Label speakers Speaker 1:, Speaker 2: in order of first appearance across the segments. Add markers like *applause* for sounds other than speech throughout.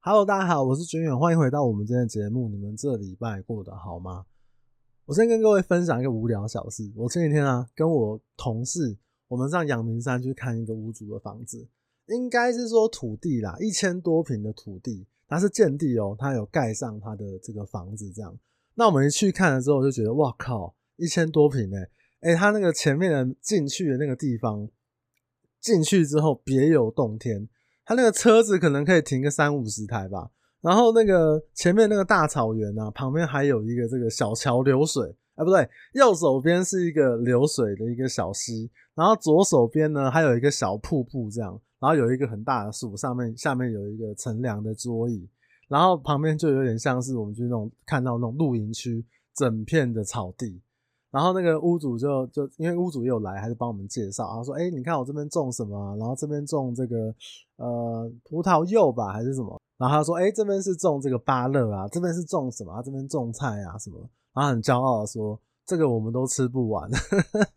Speaker 1: Hello，大家好，我是军远，欢迎回到我们今天的节目。你们这礼拜过得好吗？我先跟各位分享一个无聊小事。我前几天啊，跟我同事，我们上阳明山去看一个屋主的房子，应该是说土地啦，一千多坪的土地，它是建地哦，它有盖上它的这个房子这样。那我们一去看了之后，就觉得哇靠，一千多坪诶诶，它那个前面的进去的那个地方，进去之后别有洞天。它那个车子可能可以停个三五十台吧。然后那个前面那个大草原啊，旁边还有一个这个小桥流水，啊不对，右手边是一个流水的一个小溪，然后左手边呢还有一个小瀑布这样，然后有一个很大的树，上面下面有一个乘凉的桌椅，然后旁边就有点像是我们去那种看到那种露营区，整片的草地。然后那个屋主就就因为屋主也有来，还是帮我们介绍，他说：“哎，你看我这边种什么？然后这边种这个呃葡萄柚吧，还是什么？然后他说：哎，这边是种这个芭乐啊，这边是种什么？这边种菜啊什么？然后很骄傲的说：这个我们都吃不完。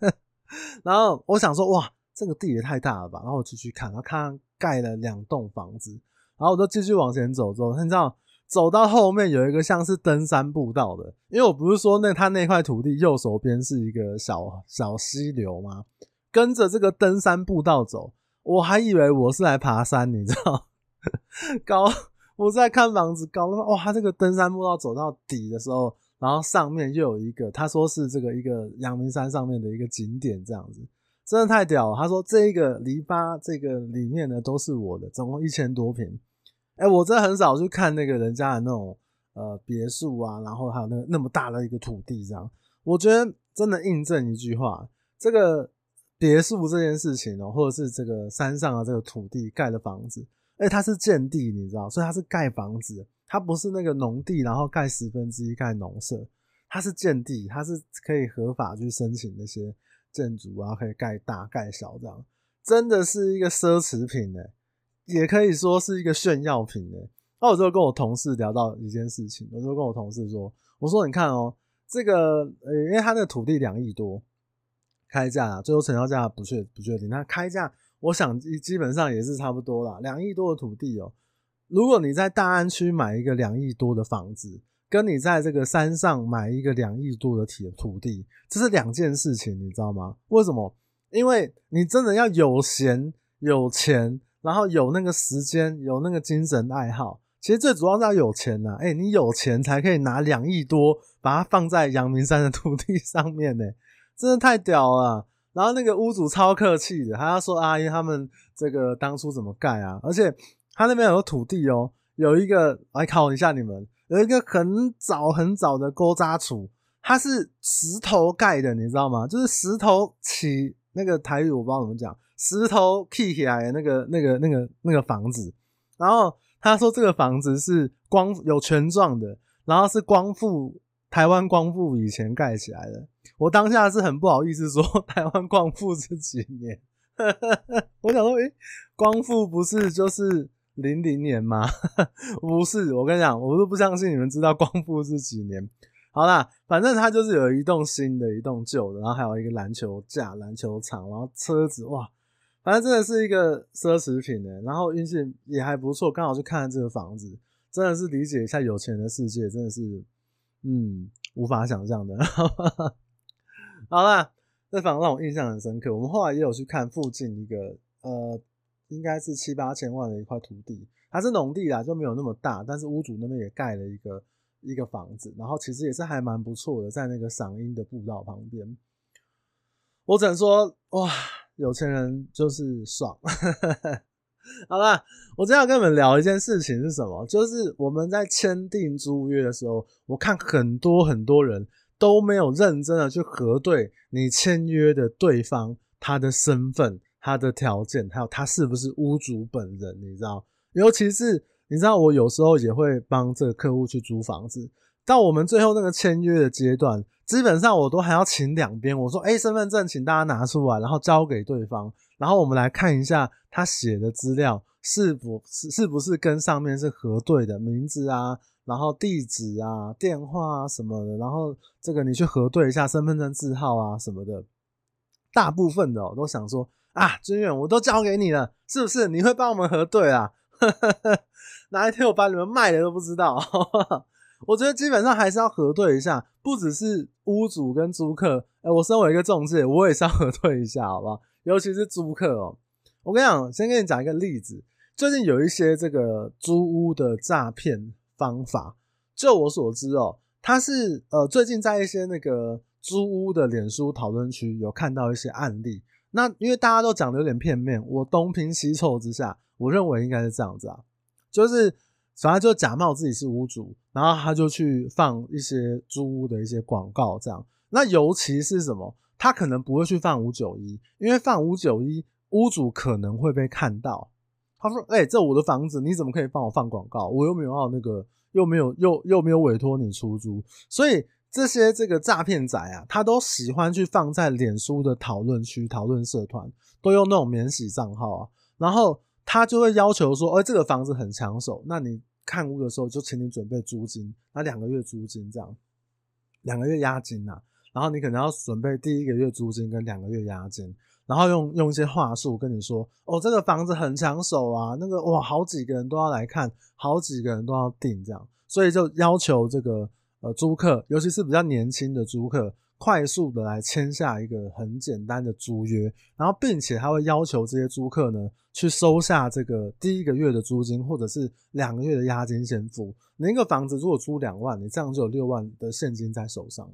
Speaker 1: *laughs* 然后我想说：哇，这个地也太大了吧？然后我就去看，然后看盖了两栋房子，然后我就继续往前走，走，你知道。”走到后面有一个像是登山步道的，因为我不是说那他那块土地右手边是一个小小溪流吗？跟着这个登山步道走，我还以为我是来爬山，你知道？*laughs* 高，我在看房子高，哇，他这个登山步道走到底的时候，然后上面又有一个，他说是这个一个阳明山上面的一个景点，这样子真的太屌了。他说这一个篱笆这个里面呢都是我的，总共一千多平。哎、我真的很少去看那个人家的那种呃别墅啊，然后还有那个那么大的一个土地这样。我觉得真的印证一句话，这个别墅这件事情哦、或者是这个山上的这个土地盖的房子，哎，它是建地，你知道，所以它是盖房子，它不是那个农地，然后盖十分之一盖农舍，它是建地，它是可以合法去申请那些建筑啊，可以盖大盖小这样，真的是一个奢侈品哎、也可以说是一个炫耀品诶。那我就跟我同事聊到一件事情，我就跟我同事说：“我说你看哦，这个呃，因为他那土地两亿多，开价最后成交价不确不确定。那开价，我想基本上也是差不多啦。两亿多的土地哦，如果你在大安区买一个两亿多的房子，跟你在这个山上买一个两亿多的铁土地，这是两件事情，你知道吗？为什么？因为你真的要有闲有钱。”然后有那个时间，有那个精神爱好，其实最主要是要有钱呐、啊。哎、你有钱才可以拿两亿多把它放在阳明山的土地上面呢，真的太屌了。然后那个屋主超客气的，还要说阿姨他们这个当初怎么盖啊？而且他那边有土地哦，有一个来考一下你们，有一个很早很早的锅渣厝，它是石头盖的，你知道吗？就是石头起那个台语我不知道怎么讲。石头砌起来的那个、那个、那个、那个房子，然后他说这个房子是光有权状的，然后是光复台湾光复以前盖起来的。我当下是很不好意思说 *laughs* 台湾光复这几年，*laughs* 我想说，诶、光复不是就是零零年吗？*laughs* 不是，我跟你讲，我都不相信你们知道光复是几年。好啦，反正他就是有一栋新的，一栋旧的，然后还有一个篮球架、篮球场，然后车子，哇！反正真的是一个奢侈品呢，然后运气也还不错，刚好去看这个房子，真的是理解一下有钱的世界，真的是，嗯，无法想象的。*laughs* 好啦，这房让我印象很深刻。我们后来也有去看附近一个，呃，应该是七八千万的一块土地，它是农地啦，就没有那么大，但是屋主那边也盖了一个一个房子，然后其实也是还蛮不错的，在那个赏樱的步道旁边。我只能说，哇！有钱人就是爽，*laughs* 好啦，我今天要跟你们聊一件事情是什么？就是我们在签订租约的时候，我看很多很多人都没有认真的去核对你签约的对方他的身份、他的条件，还有他是不是屋主本人，你知道？尤其是你知道，我有时候也会帮这个客户去租房子，到我们最后那个签约的阶段。基本上我都还要请两边，我说，哎，身份证请大家拿出来，然后交给对方，然后我们来看一下他写的资料是否是是不是跟上面是核对的，名字啊，然后地址啊，电话啊什么的，然后这个你去核对一下身份证字号啊什么的。大部分的我都想说啊，军远我都交给你了，是不是？你会帮我们核对啊？*laughs* 哪一天我把你们卖了都不知道。我觉得基本上还是要核对一下，不只是屋主跟租客，哎、我身为一个中介，我也是要核对一下，好不好？尤其是租客哦、我跟你讲，先跟你讲一个例子，最近有一些这个租屋的诈骗方法，就我所知哦、喔，它是呃最近在一些那个租屋的脸书讨论区有看到一些案例。那因为大家都讲的有点片面，我东拼西凑之下，我认为应该是这样子啊，就是。反正就假冒自己是屋主，然后他就去放一些租屋的一些广告，这样。那尤其是什么？他可能不会去放五九一，因为放五九一，屋主可能会被看到。他说：“哎、欸，这我的房子，你怎么可以帮我放广告？我又没有要那个，又没有又又没有委托你出租。”所以这些这个诈骗仔啊，他都喜欢去放在脸书的讨论区、讨论社团，都用那种免洗账号啊，然后。他就会要求说：“哎、这个房子很抢手，那你看屋的时候就请你准备租金，那两个月租金这样，两个月押金呐、啊。然后你可能要准备第一个月租金跟两个月押金，然后用用一些话术跟你说：哦，这个房子很抢手啊，那个哇，好几个人都要来看，好几个人都要订这样，所以就要求这个呃租客，尤其是比较年轻的租客。”快速的来签下一个很简单的租约，然后并且他会要求这些租客呢去收下这个第一个月的租金或者是两个月的押金先付。你一个房子如果租两万，你这样就有六万的现金在手上。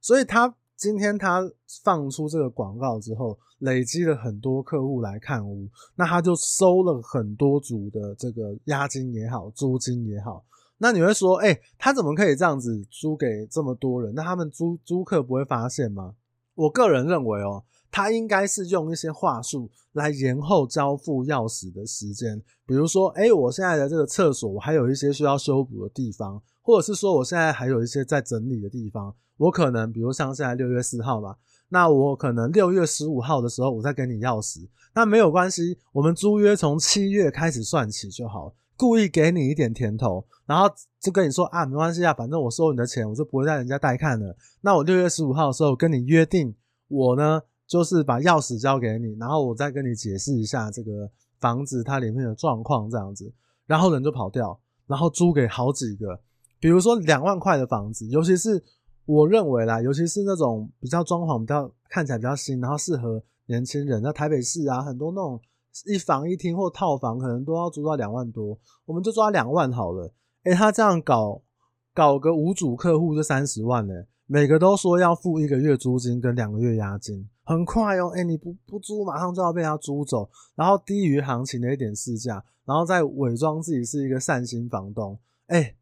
Speaker 1: 所以他今天他放出这个广告之后，累积了很多客户来看屋，那他就收了很多组的这个押金也好，租金也好。那你会说，哎、他怎么可以这样子租给这么多人？那他们租租客不会发现吗？我个人认为哦，他应该是用一些话术来延后交付钥匙的时间。比如说，哎、我现在的这个厕所，我还有一些需要修补的地方，或者是说，我现在还有一些在整理的地方，我可能，比如像现在六月四号嘛，那我可能六月十五号的时候，我再给你钥匙，那没有关系，我们租约从七月开始算起就好。故意给你一点甜头，然后就跟你说啊，没关系啊，反正我收你的钱，我就不会让人家带看了。那我六月十五号的时候跟你约定，我呢就是把钥匙交给你，然后我再跟你解释一下这个房子它里面的状况这样子，然后人就跑掉，然后租给好几个，比如说两万块的房子，尤其是我认为啦，尤其是那种比较装潢比较看起来比较新，然后适合年轻人，那台北市啊很多那种。一房一厅或套房可能都要租到两万多，我们就抓两万好了。诶，他这样搞搞个五组客户就三十万嘞，每个都说要付一个月租金跟两个月押金，很快哦。诶，你不不租，马上就要被他租走，然后低于行情的一点市价，然后再伪装自己是一个善心房东。诶，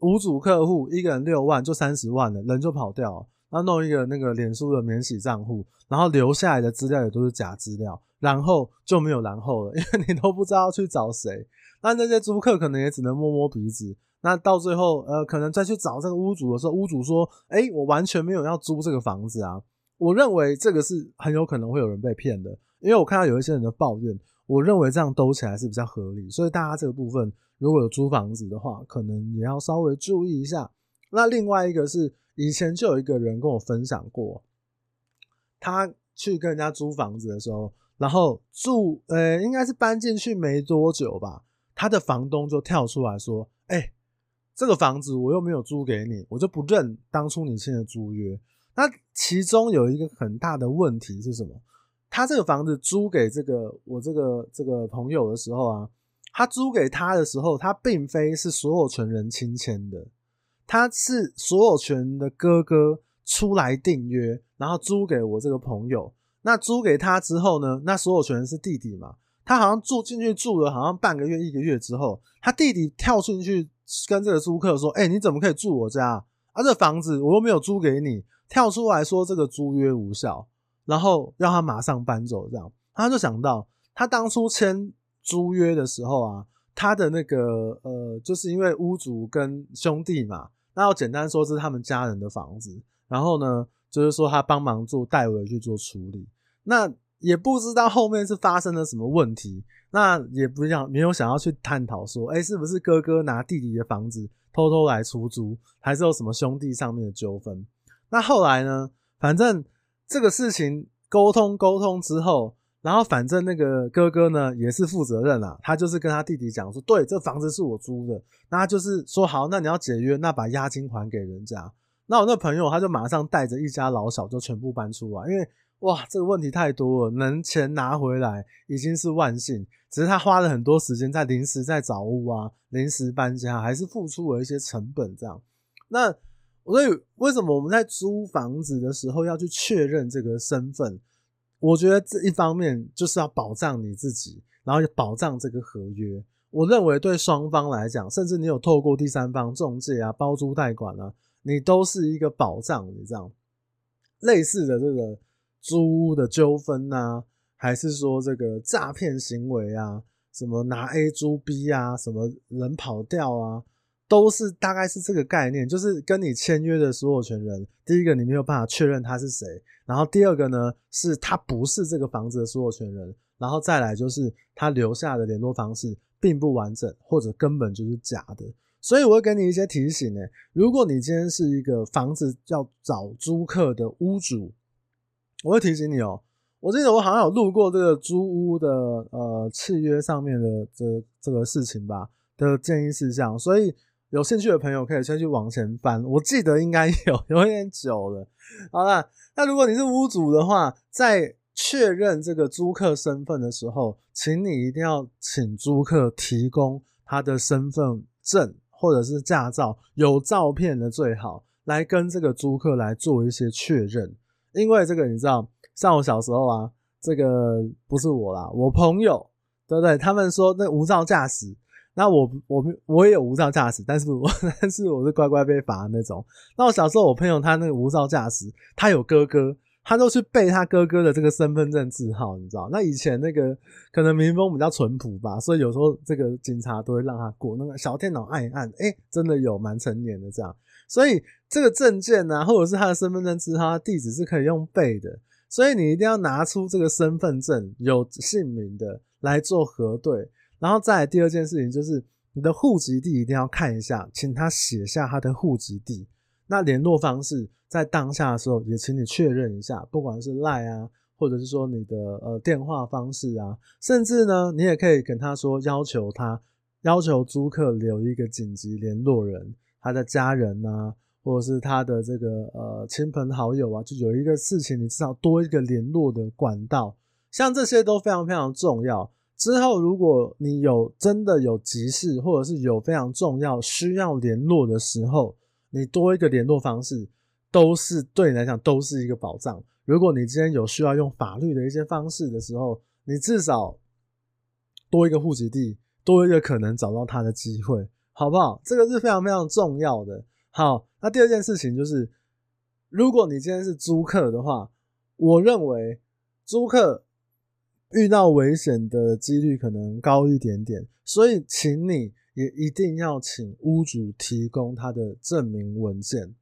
Speaker 1: 五组客户一个人六万就三十万了，人就跑掉了，然后弄一个那个脸书的免洗账户，然后留下来的资料也都是假资料。然后就没有然后了，*laughs* 因为你都不知道去找谁。那那些租客可能也只能摸摸鼻子。那到最后，呃，可能再去找这个屋主的时候，屋主说：“哎，我完全没有要租这个房子啊。”我认为这个是很有可能会有人被骗的，因为我看到有一些人的抱怨，我认为这样兜起来是比较合理。所以大家这个部分如果有租房子的话，可能也要稍微注意一下。那另外一个是，以前就有一个人跟我分享过，他去跟人家租房子的时候。然后住，呃、应该是搬进去没多久吧，他的房东就跳出来说：“哎、这个房子我又没有租给你，我就不认当初你签的租约。”那其中有一个很大的问题是什么？他这个房子租给这个我这个这个朋友的时候啊，他租给他的时候，他并非是所有权人亲签的，他是所有权的哥哥出来订约，然后租给我这个朋友。那租给他之后呢？那所有权人是弟弟嘛？他好像住进去住了，好像半个月、一个月之后，他弟弟跳进去跟这个租客说：“哎、你怎么可以住我家？啊，这房子我又没有租给你。”跳出来说这个租约无效，然后让他马上搬走。这样他就想到，他当初签租约的时候啊，他的那个呃，就是因为屋主跟兄弟嘛，那要简单说是他们家人的房子，然后呢。就是说他帮忙做代为去做处理，那也不知道后面是发生了什么问题，那也不想没有想要去探讨说，哎，是不是哥哥拿弟弟的房子偷偷来出租，还是有什么兄弟上面的纠纷？那后来呢？反正这个事情沟通沟通之后，然后反正那个哥哥呢也是负责任啦，他就是跟他弟弟讲说，对，这房子是我租的，那他就是说好，那你要解约，那把押金还给人家。那我那朋友他就马上带着一家老小就全部搬出来，因为哇，这个问题太多了，能钱拿回来已经是万幸，只是他花了很多时间在临时在找屋啊，临时搬家，还是付出了一些成本这样。那所以为什么我们在租房子的时候要去确认这个身份？我觉得这一方面就是要保障你自己，然后也保障这个合约。我认为对双方来讲，甚至你有透过第三方中介啊、包租代管啊，你都是一个保障。你知道，类似的这个。租屋的纠纷呐，还是说这个诈骗行为啊，什么拿 A 租 B 啊，什么人跑掉啊，都是大概是这个概念，就是跟你签约的所有权人，第一个你没有办法确认他是谁，然后第二个呢是他不是这个房子的所有权人，然后再来就是他留下的联络方式并不完整，或者根本就是假的，所以我会给你一些提醒呢，如果你今天是一个房子要找租客的屋主。我会提醒你哦，我记得我好像有录过这个租屋的呃契约上面的这这个事情吧的建议事项，所以有兴趣的朋友可以先去往前翻，我记得应该有有点久了。好啦，那如果你是屋主的话，在确认这个租客身份的时候，请你一定要请租客提供他的身份证或者是驾照，有照片的最好，来跟这个租客来做一些确认。因为这个你知道，像我小时候啊，这个不是我啦，我朋友，对不对？他们说那无照驾驶，那我我我也有无照驾驶，但是我 *laughs* 但是我是乖乖被罚那种。那我小时候我朋友他那个无照驾驶，他有哥哥，他都去背他哥哥的这个身份证字号，你知道？那以前那个可能民风比较淳朴吧，所以有时候这个警察都会让他过，那个小电脑按一按，诶，真的有蛮成年的这样。所以这个证件啊，或者是他的身份证字号，他地址是可以用背的。所以你一定要拿出这个身份证有姓名的来做核对。然后再来第二件事情就是你的户籍地一定要看一下，请他写下他的户籍地。那联络方式在当下的时候也请你确认一下，不管是赖啊，或者是说你的呃电话方式啊，甚至呢你也可以跟他说要求他要求租客留一个紧急联络人。他的家人啊，或者是他的这个呃亲朋好友啊，就有一个事情，你至少多一个联络的管道，像这些都非常非常重要。之后如果你有真的有急事，或者是有非常重要需要联络的时候，你多一个联络方式，都是对你来讲都是一个保障。如果你今天有需要用法律的一些方式的时候，你至少多一个户籍地，多一个可能找到他的机会。好不好？这个是非常非常重要的。好，那第二件事情就是，如果你今天是租客的话，我认为租客遇到危险的几率可能高一点点，所以请你也一定要请屋主提供他的证明文件。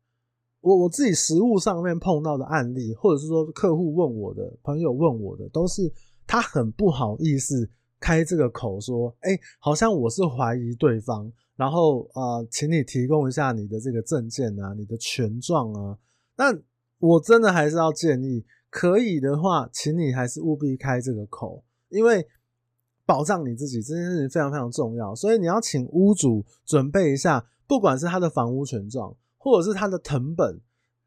Speaker 1: 我我自己实务上面碰到的案例，或者是说客户问我的、朋友问我的，都是他很不好意思开这个口说，哎，好像我是怀疑对方。然后啊、呃，请你提供一下你的这个证件啊，你的权状啊。那我真的还是要建议，可以的话，请你还是务必开这个口，因为保障你自己这件事情非常非常重要。所以你要请屋主准备一下，不管是他的房屋权状，或者是他的謄本，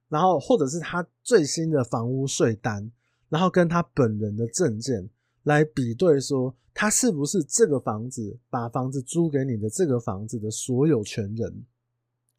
Speaker 1: 然后或者是他最新的房屋税单，然后跟他本人的证件来比对说。他是不是这个房子把房子租给你的这个房子的所有权人？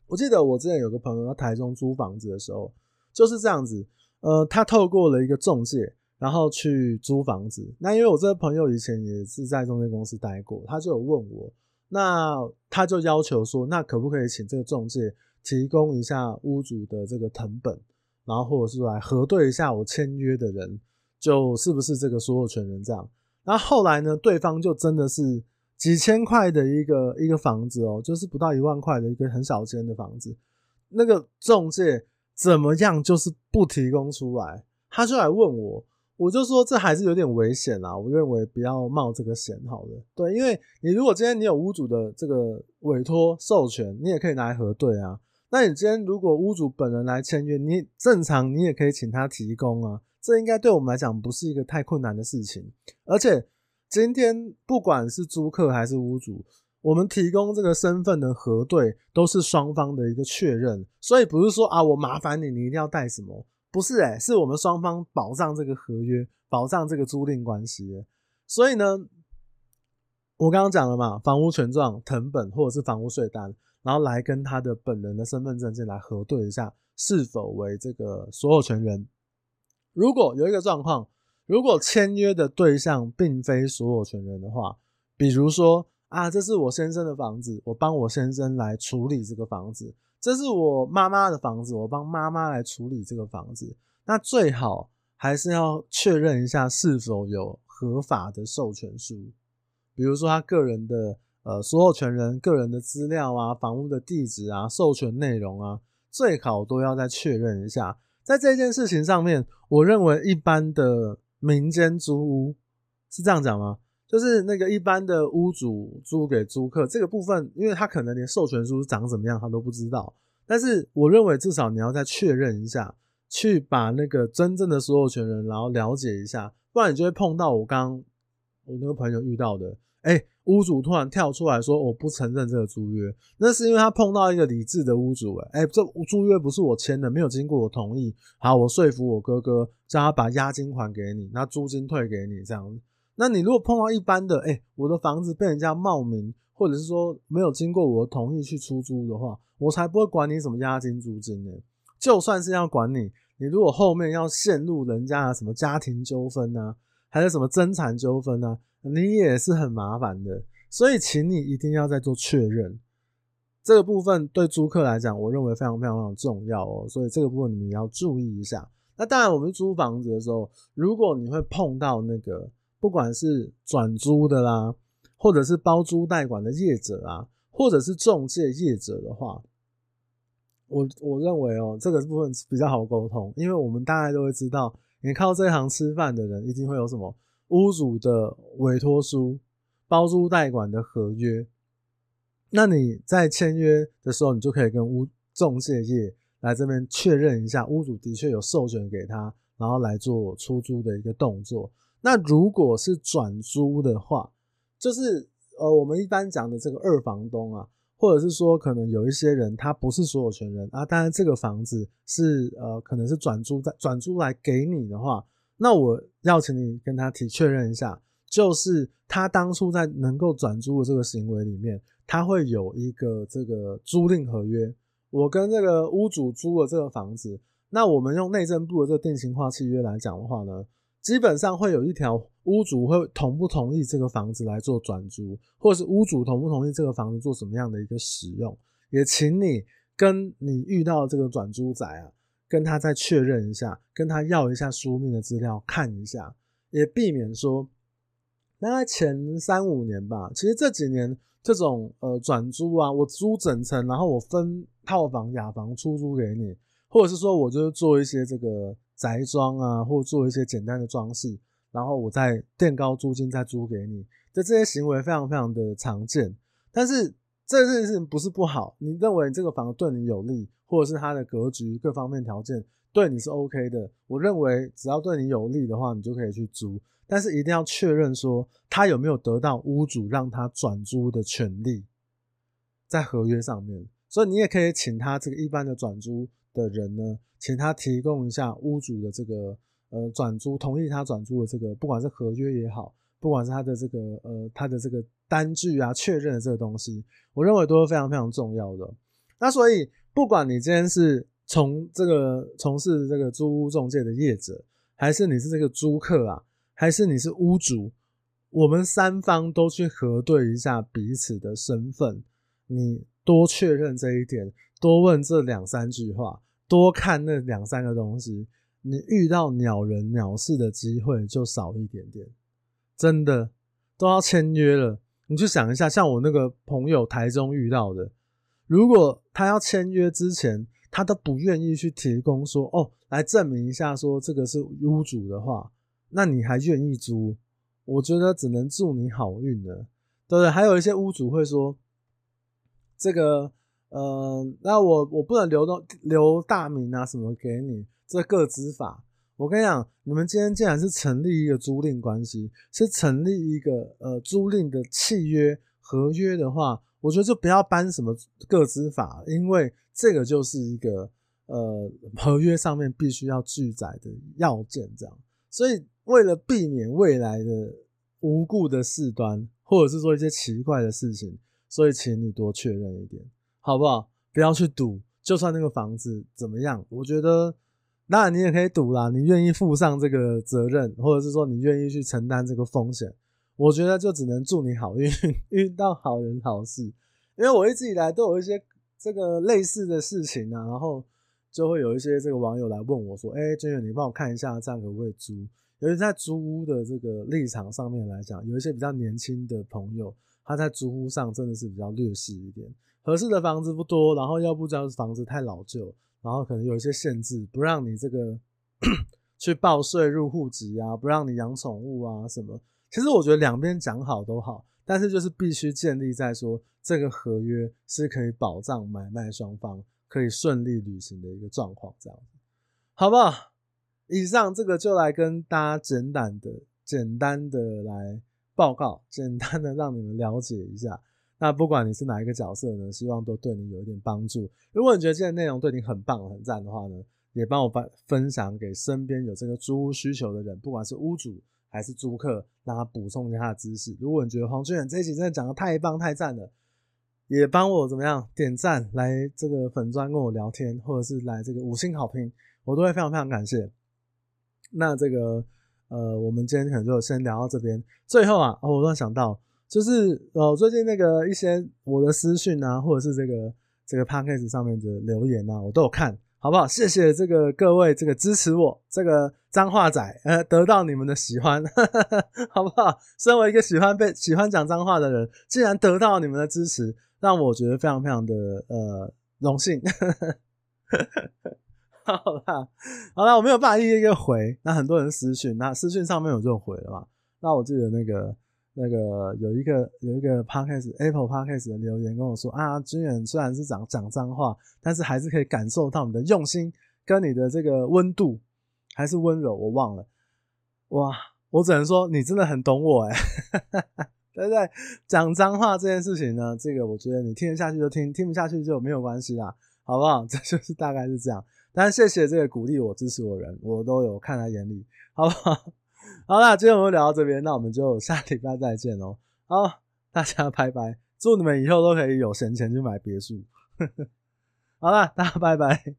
Speaker 1: 我记得我之前有个朋友在台中租房子的时候就是这样子，呃，他透过了一个中介，然后去租房子。那因为我这个朋友以前也是在中介公司待过，他就有问我，那他就要求说，那可不可以请这个中介提供一下屋主的这个藤本，然后或者是来核对一下我签约的人就是不是这个所有权人这样。然后后来呢，对方就真的是几千块的一个一个房子哦，就是不到一万块的一个很小间的房子。那个中介怎么样，就是不提供出来，他就来问我，我就说这还是有点危险啦，我认为不要冒这个险好了。对，因为你如果今天你有屋主的这个委托授权，你也可以拿来核对啊。那你今天如果屋主本人来签约，你正常你也可以请他提供啊，这应该对我们来讲不是一个太困难的事情。而且今天不管是租客还是屋主，我们提供这个身份的核对都是双方的一个确认，所以不是说啊我麻烦你，你一定要带什么，不是诶、是我们双方保障这个合约，保障这个租赁关系。所以呢。我刚刚讲了嘛，房屋权状、謄本或者是房屋税单，然后来跟他的本人的身份证件来核对一下，是否为这个所有权人。如果有一个状况，如果签约的对象并非所有权人的话，比如说啊，这是我先生的房子，我帮我先生来处理这个房子；这是我妈妈的房子，我帮妈妈来处理这个房子。那最好还是要确认一下是否有合法的授权书。比如说他个人的呃所有权人个人的资料啊，房屋的地址啊，授权内容啊，最好都要再确认一下。在这件事情上面，我认为一般的民间租屋是这样讲吗？就是那个一般的屋主租给租客这个部分，因为他可能连授权书长怎么样他都不知道。但是我认为至少你要再确认一下，去把那个真正的所有权人然后了解一下，不然你就会碰到我刚刚我那个朋友遇到的。哎、屋主突然跳出来说：“我不承认这个租约。”那是因为他碰到一个理智的屋主。哎，这租约不是我签的，没有经过我同意。好，我说服我哥哥，叫他把押金还给你，那租金退给你，这样子。那你如果碰到一般的，哎、我的房子被人家冒名，或者是说没有经过我的同意去出租的话，我才不会管你什么押金、租金呢。就算是要管你，你如果后面要陷入人家的什么家庭纠纷啊，还是什么争产纠纷啊？你也是很麻烦的，所以请你一定要再做确认。这个部分对租客来讲，我认为非常非常非常重要哦。所以这个部分你们要注意一下。那当然，我们租房子的时候，如果你会碰到那个不管是转租的啦，或者是包租代管的业者啊，或者是中介业者的话，我我认为哦，这个部分比较好沟通，因为我们大概都会知道，你靠这行吃饭的人一定会有什么。屋主的委托书、包租代管的合约，那你在签约的时候，你就可以跟屋中介业来这边确认一下，屋主的确有授权给他，然后来做出租的一个动作。那如果是转租的话，就是呃，我们一般讲的这个二房东啊，或者是说可能有一些人他不是所有权人啊，当然这个房子是呃，可能是转租在转租来给你的话。那我要请你跟他提确认一下，就是他当初在能够转租的这个行为里面，他会有一个这个租赁合约。我跟这个屋主租了这个房子，那我们用内政部的这个定型化契约来讲的话呢，基本上会有一条屋主会同不同意这个房子来做转租，或者是屋主同不同意这个房子做什么样的一个使用，也请你跟你遇到这个转租仔啊。跟他再确认一下，跟他要一下书面的资料看一下，也避免说，大概前三五年吧，其实这几年这种呃转租啊，我租整层，然后我分套房、雅房出租给你，或者是说我就是做一些这个宅装啊，或做一些简单的装饰，然后我再垫高租金再租给你，这这些行为非常非常的常见，但是这件事情不是不好，你认为这个房子对你有利？或者是它的格局各方面条件对你是 OK 的，我认为只要对你有利的话，你就可以去租。但是一定要确认说他有没有得到屋主让他转租的权利，在合约上面。所以你也可以请他这个一般的转租的人呢，请他提供一下屋主的这个呃转租同意他转租的这个，不管是合约也好，不管是他的这个呃他的这个单据啊确认的这个东西，我认为都是非常非常重要的。那所以。不管你今天是从这个从事这个租屋中介的业者，还是你是这个租客啊，还是你是屋主，我们三方都去核对一下彼此的身份。你多确认这一点，多问这两三句话，多看那两三个东西，你遇到鸟人鸟事的机会就少一点点。真的都要签约了，你去想一下，像我那个朋友台中遇到的。如果他要签约之前，他都不愿意去提供说哦，来证明一下说这个是屋主的话，那你还愿意租？我觉得只能祝你好运了，对不对？还有一些屋主会说，这个呃，那我我不能留东留大名啊什么给你，这个资法。我跟你讲，你们今天既然是成立一个租赁关系，是成立一个呃租赁的契约合约的话，我觉得就不要搬什么个资法，因为这个就是一个呃合约上面必须要记载的要件，这样。所以为了避免未来的无故的事端，或者是说一些奇怪的事情，所以请你多确认一点，好不好？不要去赌，就算那个房子怎么样，我觉得。那，你也可以赌啦，你愿意负上这个责任，或者是说你愿意去承担这个风险，我觉得就只能祝你好运，遇到好人好事。因为我一直以来都有一些这个类似的事情啊，然后就会有一些这个网友来问我说：“哎、欸，军远，你帮我看一下，这样可不可以租？”尤其在租屋的这个立场上面来讲，有一些比较年轻的朋友，他在租屋上真的是比较劣势一点，合适的房子不多，然后要不就是房子太老旧。然后可能有一些限制，不让你这个 *coughs* 去报税入户籍啊，不让你养宠物啊什么。其实我觉得两边讲好都好，但是就是必须建立在说这个合约是可以保障买卖双方可以顺利履行的一个状况，这样子，好不好？以上这个就来跟大家简短的、简单的来报告，简单的让你们了解一下。那不管你是哪一个角色呢，希望都对你有一点帮助。如果你觉得今天内容对你很棒、很赞的话呢，也帮我分分享给身边有这个租屋需求的人，不管是屋主还是租客，让他补充一下他的知识。如果你觉得黄俊远这一集真的讲的太棒、太赞了，也帮我怎么样点赞，来这个粉砖跟我聊天，或者是来这个五星好评，我都会非常非常感谢。那这个呃，我们今天可能就先聊到这边。最后啊，哦，我突然想到。就是呃，最近那个一些我的私讯啊，或者是这个这个 podcast 上面的留言啊，我都有看，好不好？谢谢这个各位这个支持我这个脏话仔，呃，得到你们的喜欢，呵呵呵，好不好？身为一个喜欢被喜欢讲脏话的人，竟然得到你们的支持，让我觉得非常非常的呃荣幸。呵 *laughs* 呵好啦，好啦，我没有办法一个一个回，那很多人私讯，那私讯上面我就回了嘛，那我记得那个。那个有一个有一个 podcast Apple podcast 的留言跟我说啊，军远虽然是讲讲脏话，但是还是可以感受到你的用心跟你的这个温度，还是温柔，我忘了。哇，我只能说你真的很懂我哎，*laughs* 对不对？讲脏话这件事情呢，这个我觉得你听得下去就听，听不下去就没有关系啦，好不好？*laughs* 这就是大概是这样。但是谢谢这个鼓励我、支持我的人，我都有看在眼里，好不好？好啦，今天我们就聊到这边，那我们就下礼拜再见哦。*laughs* 好，大家拜拜，祝你们以后都可以有闲钱去买别墅。*laughs* 好啦，大家拜拜。